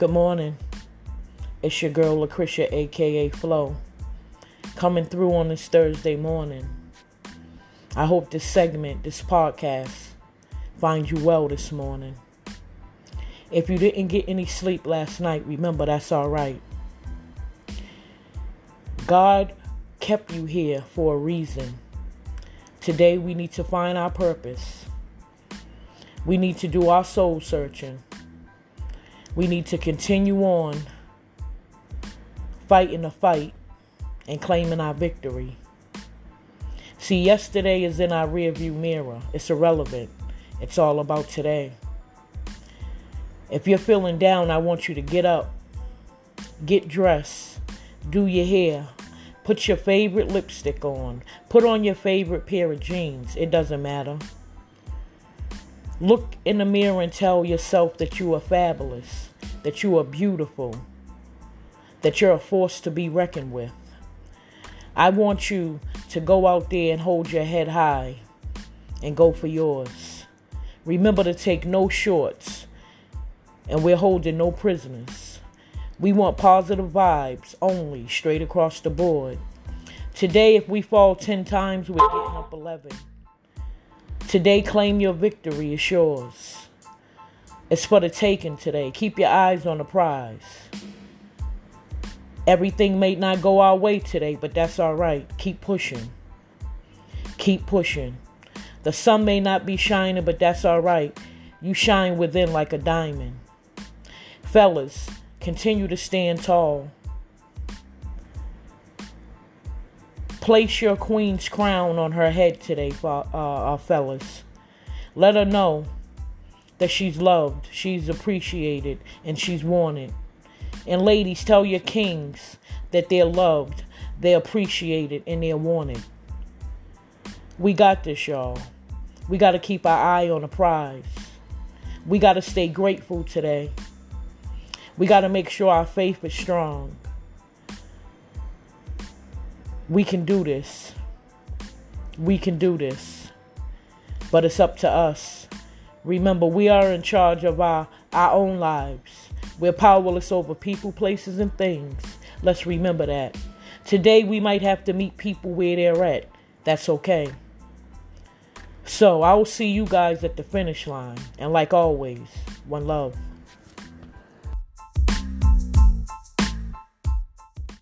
Good morning. It's your girl Lucretia, aka Flo, coming through on this Thursday morning. I hope this segment, this podcast, finds you well this morning. If you didn't get any sleep last night, remember that's all right. God kept you here for a reason. Today we need to find our purpose. We need to do our soul searching. We need to continue on fighting the fight and claiming our victory. See, yesterday is in our rearview mirror. It's irrelevant. It's all about today. If you're feeling down, I want you to get up, get dressed, do your hair, put your favorite lipstick on, put on your favorite pair of jeans. It doesn't matter. Look in the mirror and tell yourself that you are fabulous, that you are beautiful, that you're a force to be reckoned with. I want you to go out there and hold your head high and go for yours. Remember to take no shorts, and we're holding no prisoners. We want positive vibes only, straight across the board. Today, if we fall 10 times, we're getting up 11. Today, claim your victory is yours. It's for the taking today. Keep your eyes on the prize. Everything may not go our way today, but that's all right. Keep pushing. Keep pushing. The sun may not be shining, but that's all right. You shine within like a diamond. Fellas, continue to stand tall. Place your queen's crown on her head today, uh, uh, fellas. Let her know that she's loved, she's appreciated, and she's wanted. And ladies, tell your kings that they're loved, they're appreciated, and they're wanted. We got this, y'all. We got to keep our eye on the prize. We got to stay grateful today. We got to make sure our faith is strong. We can do this. We can do this. But it's up to us. Remember, we are in charge of our, our own lives. We're powerless over people, places, and things. Let's remember that. Today, we might have to meet people where they're at. That's okay. So, I will see you guys at the finish line. And like always, one love.